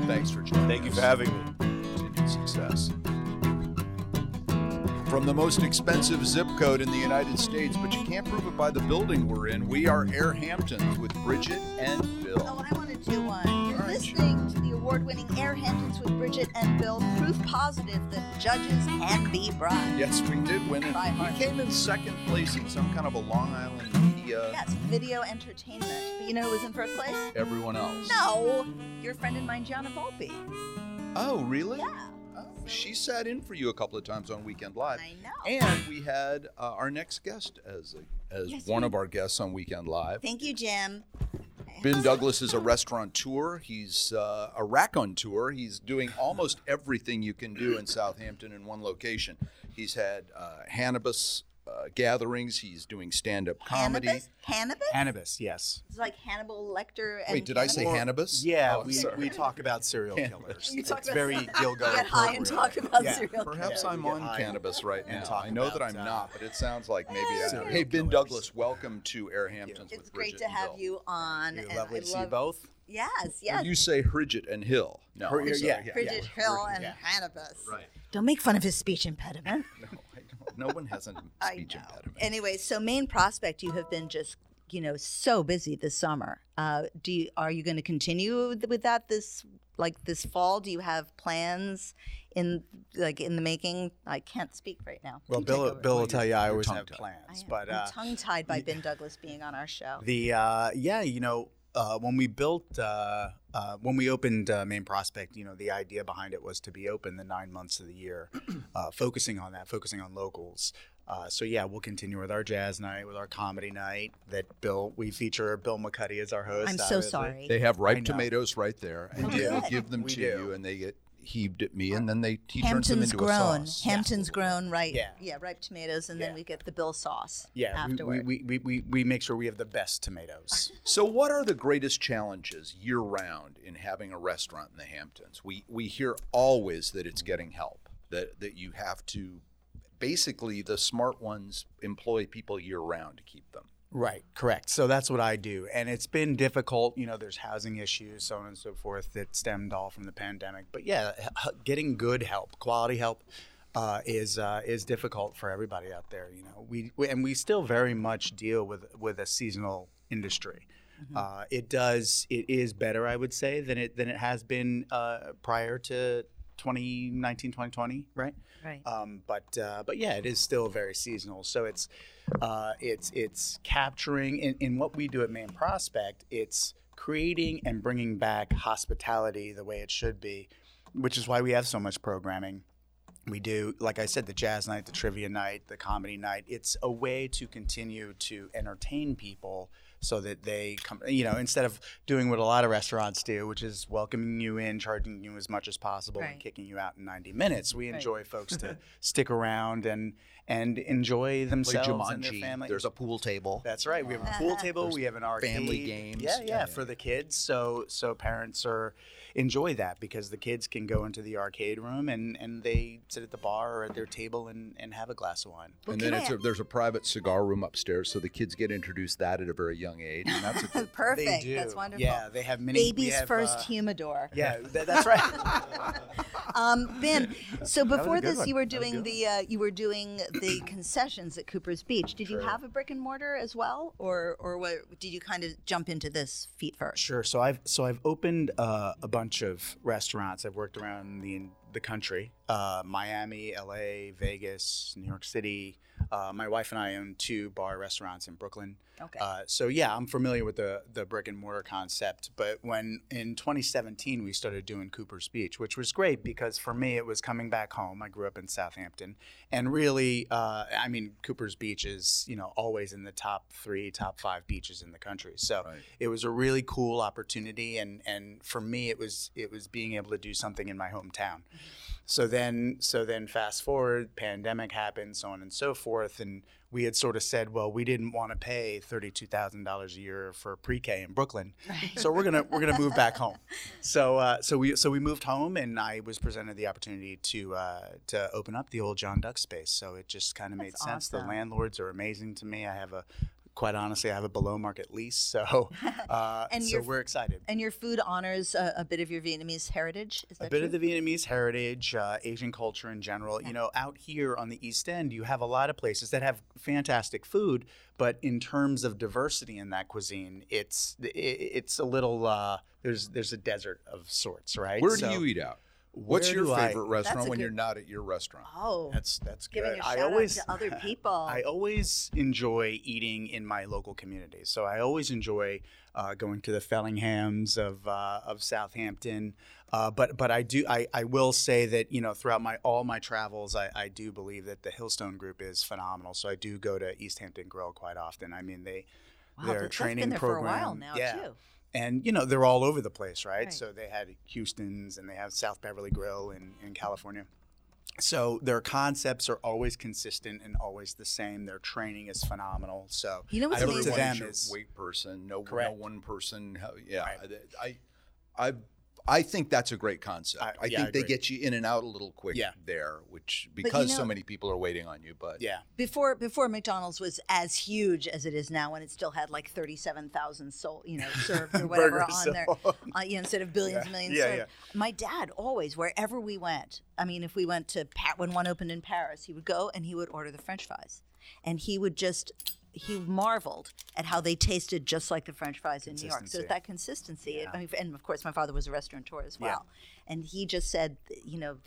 Thanks for joining. Thank you for having me. Continued success. From the most expensive zip code in the United States, but you can't prove it by the building we're in. We are Air Hamptons with Bridget and Bill. Oh, I want to do one. You're right. listening to the award winning Air Hamptons with Bridget and Bill, proof positive that judges can be bribed. Yes, we did win it. We came in second place in some kind of a Long Island media. Yes, video entertainment. But you know who was in first place? Everyone else. No, your friend and mine, Gianna Volpe. Oh, really? Yeah. She sat in for you a couple of times on Weekend Live. I know. And we had uh, our next guest as a, as Yes, one of our guests on Weekend Live. Thank you, Jim. Ben Douglas is a restaurateur. He's uh, a raconteur. He's doing almost everything you can do in Southampton in one location. He's had uh, Hannibus uh, gatherings. He's doing stand-up comedy. Hannibus? Hannibus? Hannibus, yes. It's like Hannibal Lecter. And Wait, did I say Hannibus? Hannibus? Yeah, Oh, we, sorry. we talk about serial killers. You talk it's about- very Gilgo. Get high and talk about Yeah. serial Perhaps killers. I'm on cannabis right now. talk I know that I'm uh, not, but it sounds like maybe I am. Hey, Ben killers. Douglas, welcome to Air Hamptons It's with great Bridget to have Bill. you on. You're lovely I to see you both. Yes, Did yes. You say Bridget and Hill. No, Her- I'm yeah, sorry. yeah, Bridget Hill and yeah. Hannibus. Right. Don't make fun of his speech impediment. No, I don't. No one has a I speech know. impediment. Anyway, so main prospect, you have been just you know so busy this summer. Uh, do you, are you going to continue with- with that this like this fall? Do you have plans in like in the making? I can't speak right now. Well, You take Bill, over. Bill will tell you I always have tongue-tied. I plans, am- but I'm uh, tongue tied by Ben Douglas being on our show. the uh, yeah, you know, uh, when we built uh, uh, when we opened uh, Main Prospect, you know, the idea behind it was to be open the nine months of the year, uh, focusing on that, focusing on locals. Uh, so yeah, we'll continue with our jazz night, with our comedy night. That Bill, we feature Bill McCuddy as our host. I'm so obviously. sorry. They have ripe tomatoes right there, and We they will give them We to do. you, and they get heaved at me, and then they he turns them Hampton's into grown. a sauce. Hampton's grown, right? Yeah. yeah, ripe tomatoes, and then we get the Bill sauce. Yeah, we, we, we, we, we make sure we have the best tomatoes. So, what are the greatest challenges year round in having a restaurant in the Hamptons? We we hear always that it's getting help, that that you have to basically the smart ones employ people year round to keep them. Right, correct. So that's what I do. And it's been difficult. You know, there's housing issues, so on and so forth, that stemmed all from the pandemic. But yeah, getting good help, quality help, uh, is uh, is difficult for everybody out there. You know, we, we and we still very much deal with with a seasonal industry. Uh, it does. It is better, I would say, than it than it has been uh, prior to 2019, 2020, right? Right. Um, but uh, but yeah, it is still very seasonal. So it's uh, it's it's capturing in, in what we do at Main Prospect. It's creating and bringing back hospitality the way it should be, which is why we have so much programming. We do, like I said, the jazz night, the trivia night, the comedy night. It's a way to continue to entertain people so that they come, you know, instead of doing what a lot of restaurants do, which is welcoming you in, charging you as much as possible, Right. and kicking you out in 90 minutes. We Right. enjoy folks to stick around and and enjoy Like themselves and their family. there's a pool table. That's right. We have a pool table. We have an arcade. family games. Yeah, yeah, Yeah, for the kids. So so parents are enjoy that because the kids can go into the arcade room and and they sit at the bar or at their table and and have a glass of wine. Well, and then it's I- a, there's a private cigar room upstairs, so the kids get introduced that at a very young young age, and that's a good. Perfect. They do. That's wonderful. Yeah, they have many. Baby's have, first uh, humidor. Yeah, tha- that's right. Um, Ben, so before this, one. you were doing the uh, you were doing the concessions at Cooper's Beach. Did you have a brick and mortar as well, or or what, did you kind of jump into this feet first? Sure. So I've so I've opened uh, a bunch of restaurants. I've worked around the the country, uh, Miami, L.A., Vegas, New York City. Uh, my wife and I own two bar restaurants in Brooklyn. Okay. Uh, so yeah, I'm familiar with the the brick and mortar concept. But when in 2017 we started doing Cooper's Beach, which was great because for me it was coming back home. I grew up in Southampton, and really, uh, I mean, Cooper's Beach is you know always in the top three, top five beaches in the country. So Right. it was a really cool opportunity, and and for me it was it was being able to do something in my hometown. So then, so then, fast forward, pandemic happened, so on and so forth, and we had sort of said, well, we didn't want to pay thirty-two thousand dollars a year for pre-K in Brooklyn, so we're gonna we're gonna move back home. So uh, so we so we moved home, and I was presented the opportunity to uh, to open up the old John Duck space. So it just kind of made sense. The landlords are amazing to me. I have a quite honestly, I have a below market lease, so uh, And so your- we're excited. And your food honors a, a bit of your Vietnamese heritage. Is that a bit true? of the Vietnamese heritage, uh, Asian culture in general. You know, out here on the East End, you have a lot of places that have fantastic food, but in terms of diversity in that cuisine, it's i- it's a little uh, there's there's a desert of sorts, right? Where So- do you eat out? What's where your do I- favorite restaurant That's a when you're not at your restaurant? Oh, That's that's giving good. a I shout always out to other people. I always enjoy eating in my local community. So I always enjoy uh, going to the Fellinghams of uh, of Southampton. Uh, but but I do I, I will say that you know throughout my all my travels I, I do believe that the Hillstone Group is phenomenal. So I do go to East Hampton Grill quite often. I mean they Wow, their training been there for a program while now, yeah. too. And you know they're all over the place, right? Right. So they had Houston's and they have South Beverly Grill in, in California. So their concepts are always consistent and always the same. Their training is phenomenal. So You know what's I look to Everyone them is your weight person. No, no one person. how- Yeah, I, I, I think that's a great concept. I, I- yeah, I think they get you in and out a little quick Yeah. there, which you because know- so many people are waiting on you. But yeah. before before McDonald's was as huge as it is now, when it still had like thirty seven thousand sold, you know, served or whatever Burgers on there, uh, you know, instead of billions Yeah. and millions. Yeah, served. yeah. My dad always, wherever we went, I mean, if we went to Pat when one opened in Paris, he would go and he would order the French fries, and he would just. He marveled at how they tasted just like the French fries in New York. So it's that consistency. It- I mean, and of course, my father was a restaurateur as well, and he just said, you know,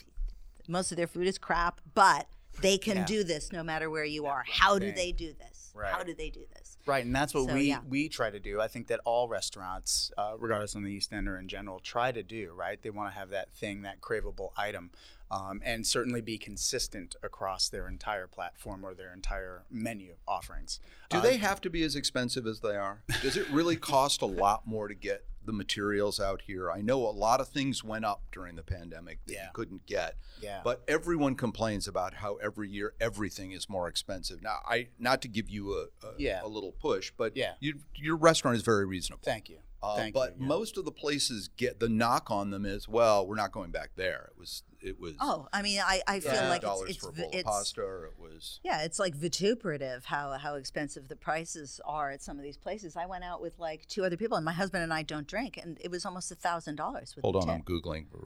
most of their food is crap, but they can Yeah. do this no matter where you are. How do they do this? How do they do this? Right, and that's what So, we yeah. we try to do. I think that all restaurants, uh, regardless on the East End or in general, try to do. Right, they want to have that thing, that craveable item, um, and certainly be consistent across their entire platform or their entire menu offerings. do Uh, they have to be as expensive as they are? Does it really cost a lot more to get the materials out here? I know a lot of things went up during the pandemic that Yeah. you couldn't get. Yeah. But everyone complains about how every year everything is more expensive. Now, I not to give you a, a, Yeah. a little push, but Yeah. you, your restaurant is very reasonable. Thank you. Uh, Thank but you. yeah. most of the places get the knock on them is well, we're not going back there. It was it was Oh, I mean, I, I feel $5 like dollars it's, for a it's, bowl it's of pasta, or it was yeah, it's like vituperative how how expensive the prices are at some of these places. I went out with like two other people, and my husband and I don't drink, and it was almost a thousand dollars. hold on, I'm googling.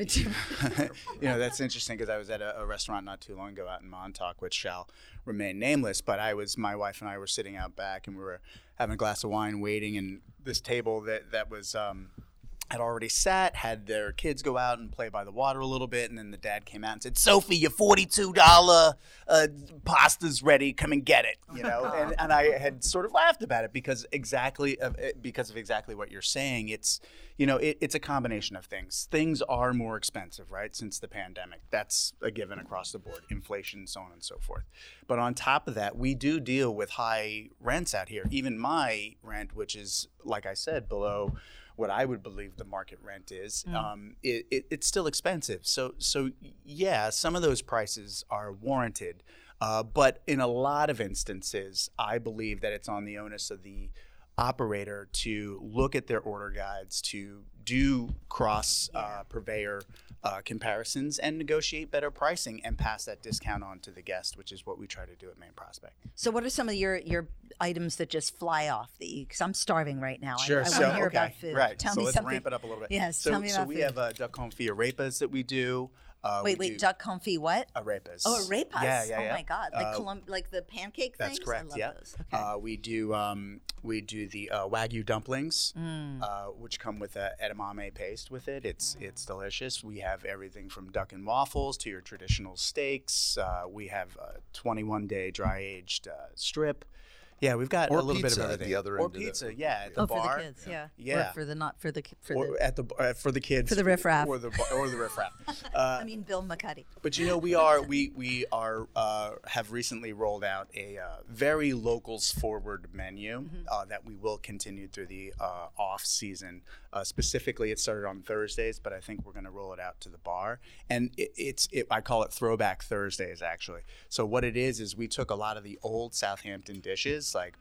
You know that's interesting because I was at a, a restaurant not too long ago out in Montauk, which shall remain nameless. But I was, my wife and I were sitting out back, and we were having a glass of wine, waiting, and this table that that was. Um, had already sat, had their kids go out and play by the water a little bit, and then the dad came out and said, "Sophie, your forty-two dollar uh, pasta's ready. Come and get it." You know, and, and I had sort of laughed about it because exactly of, eh, because of exactly what you're saying. It's you know, it, it's a combination of things. Things are more expensive, right, since the pandemic. That's a given across the board, inflation, so on and so forth. But on top of that, we do deal with high rents out here. Even my rent, which is, like I said, below what I would believe the market rent is, um, it, it, it's still expensive. So, so yeah, some of those prices are warranted, uh, but in a lot of instances, I believe that it's on the onus of the operator to look at their order guides, to do cross uh, purveyor uh, comparisons, and negotiate better pricing and pass that discount on to the guest, which is what we try to do at Main Prospect. So, what are some of your your items that just fly off the? Because I'm starving right now. Sure. I, so, want to hear okay. about food. Right. Tell so me let's something. ramp it up a little bit. Yes. So, tell me so we food. have uh, duck confit arepas that we do. Uh, wait, wait, duck confit what? arepas. Oh, arepas. Yeah, yeah, yeah. Oh my God, like Uh, Colum- like the pancake That's things. correct. I love yeah. those. Okay. Uh, we do um, we do the uh, wagyu dumplings, Mm. uh, which come with a edamame paste with it. It's it's delicious. We have everything from duck and waffles to your traditional steaks. Uh, we have a 21 day dry aged uh, strip. Yeah, we've got Or a little bit of everything. the other or end of the- pizza, yeah, at the oh, bar. for the kids, yeah. Yeah. Or for the not for the ki- for or the. at the uh, for the kids For the riffraff. or the or the riffraff. Uh, I mean, Bill McCuddy. but you know, we are we we are uh, have recently rolled out a uh, very locals forward menu Mm-hmm. uh, that we will continue through the uh, off season. Uh, specifically, it started on Thursdays, but I think we're going to roll it out to the bar. And it, it's it, I call it Throwback Thursdays actually. So what it is is we took a lot of the old Southampton dishes like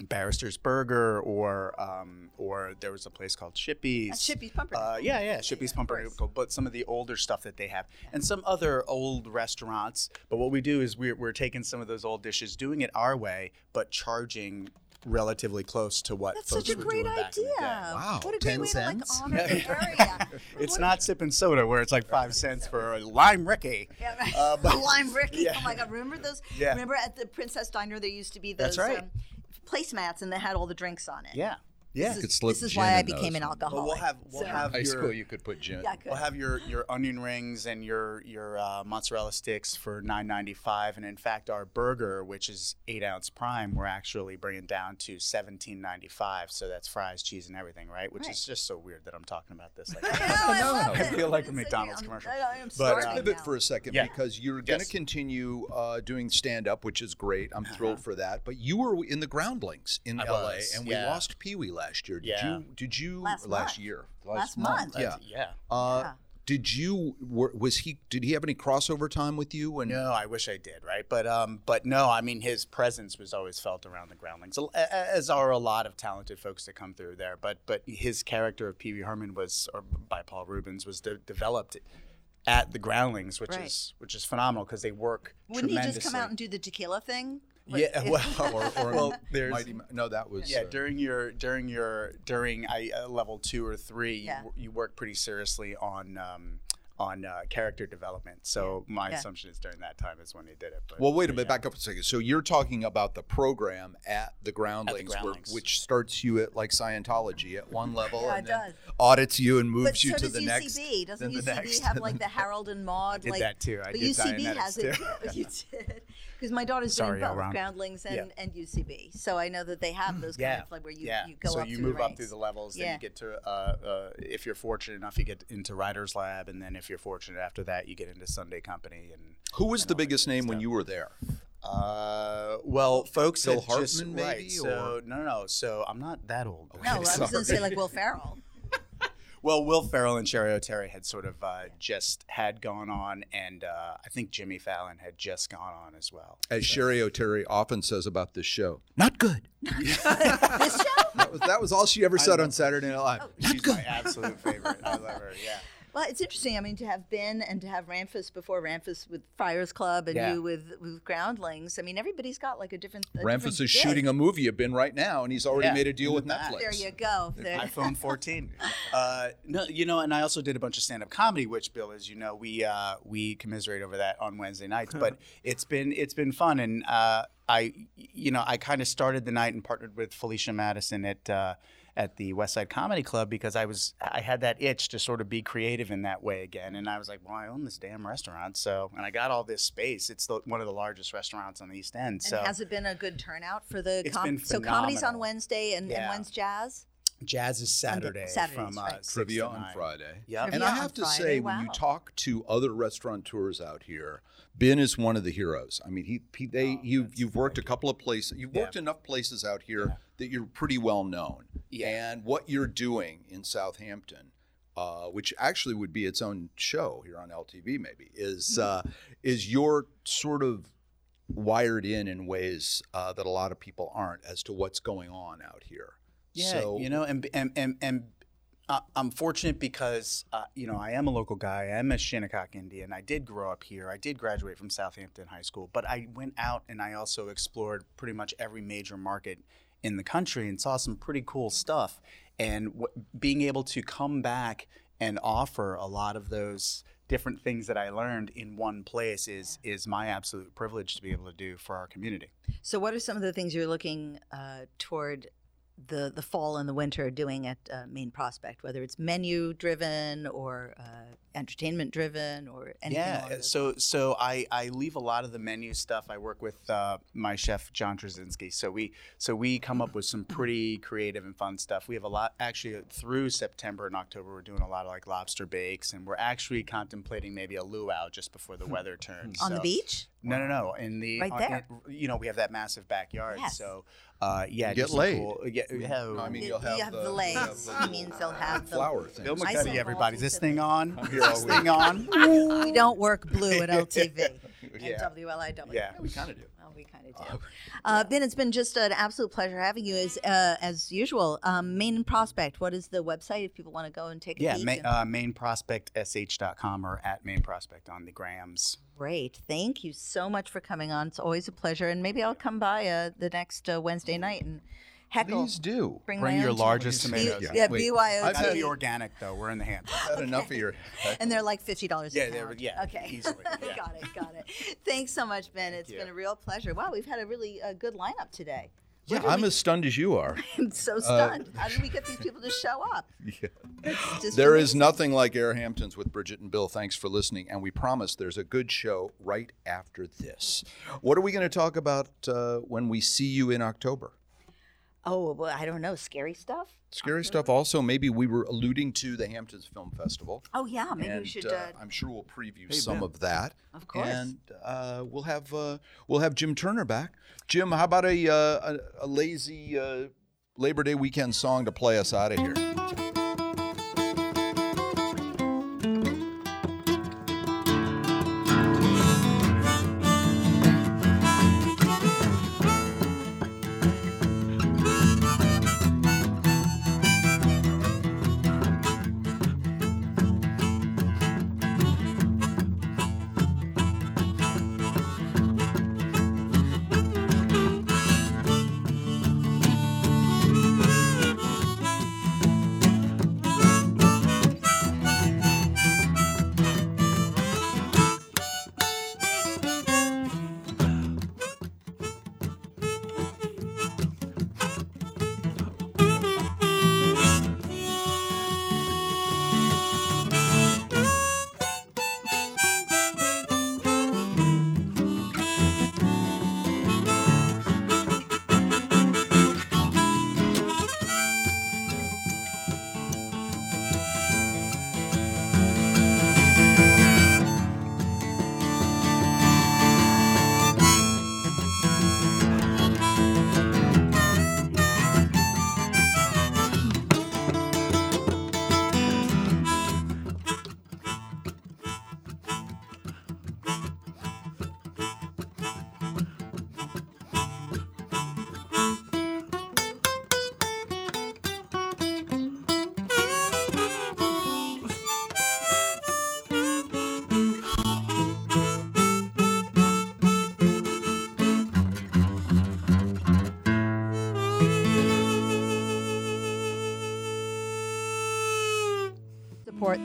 Barrister's Burger, or um, or there was a place called Shippy's. That's Shippy's Pumpernickel. Uh, yeah, yeah, Shippy's Pumpernickel. But some of the older stuff that they have, and some other old restaurants. But what we do is we're we're taking some of those old dishes, doing it our way, but charging relatively close to what That's folks such a were great doing back in the idea. Wow, What a 10 great way cents? to like honor the area. It's not sipping soda where it's like five cents for a lime Ricky. Yeah, right. Uh, but- Lime Ricky. Yeah. Oh my God! Remember those? Yeah. Remember at the Princess Diner there used to be those That's right. um, placemats and they had all the drinks on it. Yeah, yeah. This could is, slip this is gin why I in those. became an alcoholic. Well, we'll have we'll So- have High your, school, you could put gin. Yeah, could. We'll have your, your onion rings and your your uh, mozzarella sticks for nine ninety five, and in fact, our burger, which is eight ounce prime, we're actually bringing down to seventeen ninety five. So that's fries, cheese, and everything, right? Which Right. is just so weird that I'm talking about this. Like, I know, I love I it. feel like a It's McDonald's I'm- commercial. I, I am But, uh, pivot for a second Yeah. because you're going to Yes. continue uh, doing stand up, which is great. I'm Uh-huh. thrilled for that. But you were in the Groundlings in I LA, was, and we yeah. lost Pee Wee last year. Did Yeah. you? Did you Last month. year? Last month. Yeah. yeah. Uh, Yeah. Did you? Were, was he? Did he have any crossover time with you? And No, I wish I did, right? But um, but no, I mean his presence was always felt around the groundlings, a- a- as are a lot of talented folks that come through there. But but his character of Pee Wee Herman was, or by Paul Reubens, was de- developed at the groundlings, which Right. is which is phenomenal because they work. Wouldn't he just come out and do the tequila thing? What- Yeah, well, or, or well, there's Mighty, no, that was yeah uh, during your during your during I, uh, level two or three, Yeah. you, you work pretty seriously on um, on uh, character development. So my Yeah. assumption is during that time is when they did it. But, Well, wait a minute. yeah. Back up a second. So you're talking about the program at the Groundlings, where- Groundlings. which starts you at like Scientology at one level, Yeah, and it then does. audits you and moves But you so to does the UCB. next. Doesn't then the UCB next, have like the Harold and Maude? did like, that too. I but did UCB has it. too. too. you did. Because my daughter's Sorry, doing both Ron. Groundlings and, Yeah. and UCB, so I know that they have those kind Yeah, of like where you, yeah. you go so up you move the up ranks. through the levels, then you get to, uh, uh, if you're fortunate enough, you get into Writers Lab, and then if you're fortunate after that, you get into Sunday Company. And Who was and the biggest good name when you were there? Uh, well, folks, Phil had just, Hartman, right, maybe, So no, no, no. So I'm not that old. No, I was going to say like Will Ferrell. Well, Will Ferrell and Cheri Oteri had sort of uh, just had gone on, and uh, I think Jimmy Fallon had just gone on as well. As Cheri Oteri often says about this show, not good. this show? That was that was all she ever said on Saturday Night Live. Oh, She's my absolute favorite. I love her. Yeah. Well, it's interesting. I mean, to have been and to have Ramfis before Ramfis with Friars Club and Yeah. you with with Groundlings. I mean, everybody's got like a different. A Ramfis different is gig. shooting a movie of Ben right now, and he's already Yeah, made a deal with the. Netflix. There you go. There. iPhone 14. Uh, no, you know, and I also did a bunch of stand-up comedy, which Bill, as you know, we uh, we commiserate over that on Wednesday nights. But it's been it's been fun, and uh, I, you know, I kind of started the night and partnered with Felicia Madison at. At the West Side Comedy Club because I was I had that itch to sort of be creative in that way again, and I was like, well, I own this damn restaurant, so and I got all this space. It's the, one of the largest restaurants on the East End. and So has it been a good turnout for the It's com- been so comedy's on. Wednesday and, and Yeah. when's jazz? jazz is Saturday, Saturdays, from uh, right. Trivia to on. Friday. Yep. And I have to Friday, say, when you talk to other restaurateurs out here, Ben is one of the heroes. I mean, he, he they Oh, you that's- you've worked a couple of places. You've Yeah. worked enough places out here that you're pretty well known. Yeah. And what you're doing in Southampton, uh, which actually would be its own show here on LTV, maybe is Mm-hmm. uh, is your sort of wired in in ways uh, that a lot of people aren't as to what's going on out here. Yeah, so, you know, and and and, and uh, I'm fortunate because uh, you know I am a local guy. I am a Shinnecock Indian. I did grow up here. I did graduate from Southampton High School, but I went out and I also explored pretty much every major market in the country and saw some pretty cool stuff. And w- being able to come back and offer a lot of those different things that I learned in one place is is my absolute privilege to be able to do for our community. So, what are some of the things you're looking uh, toward the the fall and the winter doing at uh, Main Prospect, whether it's menu driven or uh, entertainment driven or anything? Yeah, so so I, I leave a lot of the menu stuff. I work with uh, my chef John Trzynski. So we so we come up with some pretty creative and fun stuff. We have a lot actually uh, through September and October. We're doing a lot of like lobster bakes, and we're actually contemplating maybe a luau just before the weather turns. on the beach. No, no, no. In the Right on- there. in- you know, we have that massive backyard. Yes. So uh, yeah, Get laid. Cool, yeah, yeah, I mean, You, you'll have, you have the, the legs. He means they'll have the flower thing. Bill I McCuddy, saw everybody. Is bottles this thing on? here Is all this thing on? we don't work blue at LTV and Yeah. WLIW. Yeah. we kind of do. Well, we kind of do. Uh, ben, it's been just an absolute pleasure having you as uh, as usual. Um, Main and Prospect. What is the website if people want to go and take a Yeah, peek? ma- and- uh, mainprospectsh.com or at mainprospect on the grams. Great. Thank you so much for coming on. It's always a pleasure. And maybe I'll come by uh, the next uh, Wednesday night and heckle. Please do. Bring, Bring your largest tomatoes. tomatoes. Yeah, Wait, BYOT. I've Gotta had- be organic though. We're in the hand. Had enough of your. and they're like fifty dollars. Yeah, a they were- pound. yeah, Okay. easily, yeah. got it. Got it. Thanks so much, Ben. It's you. been a real pleasure. Wow, we've had a really uh, good lineup today. Yeah, I'm as stunned as you are. I'm so stunned. How did we get these people to show up? It's just There is amazing. nothing like Air Hamptons with Bridget and Bill. Thanks for listening. And we promise there's a good show right after this. What are we going to talk about uh, when we see you in October? Oh, well, I don't know. Scary stuff. Scary stuff. Also, maybe we were alluding to the Hamptons Film Festival. Oh yeah, maybe and we should. uh, Uh, I'm sure we'll preview Hey, some Ben. of that. Of course. And uh, we'll have uh, we'll have Jim Turner back. Jim, how about a uh, a, a lazy uh, Labor Day weekend song to play us out of here?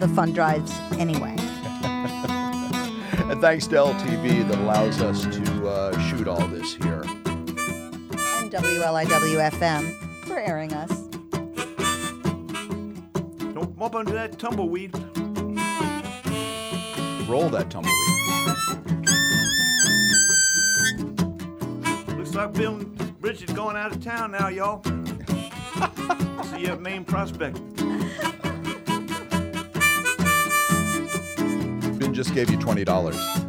The fund drives anyway. And thanks to LTV that allows us to uh, shoot all this here. And WLIW-FM for airing us. Don't bump into that tumbleweed. Roll that tumbleweed. Looks like Bill and Bridget going out of town now, y'all. See you at Main Prospect. Just gave you twenty dollars.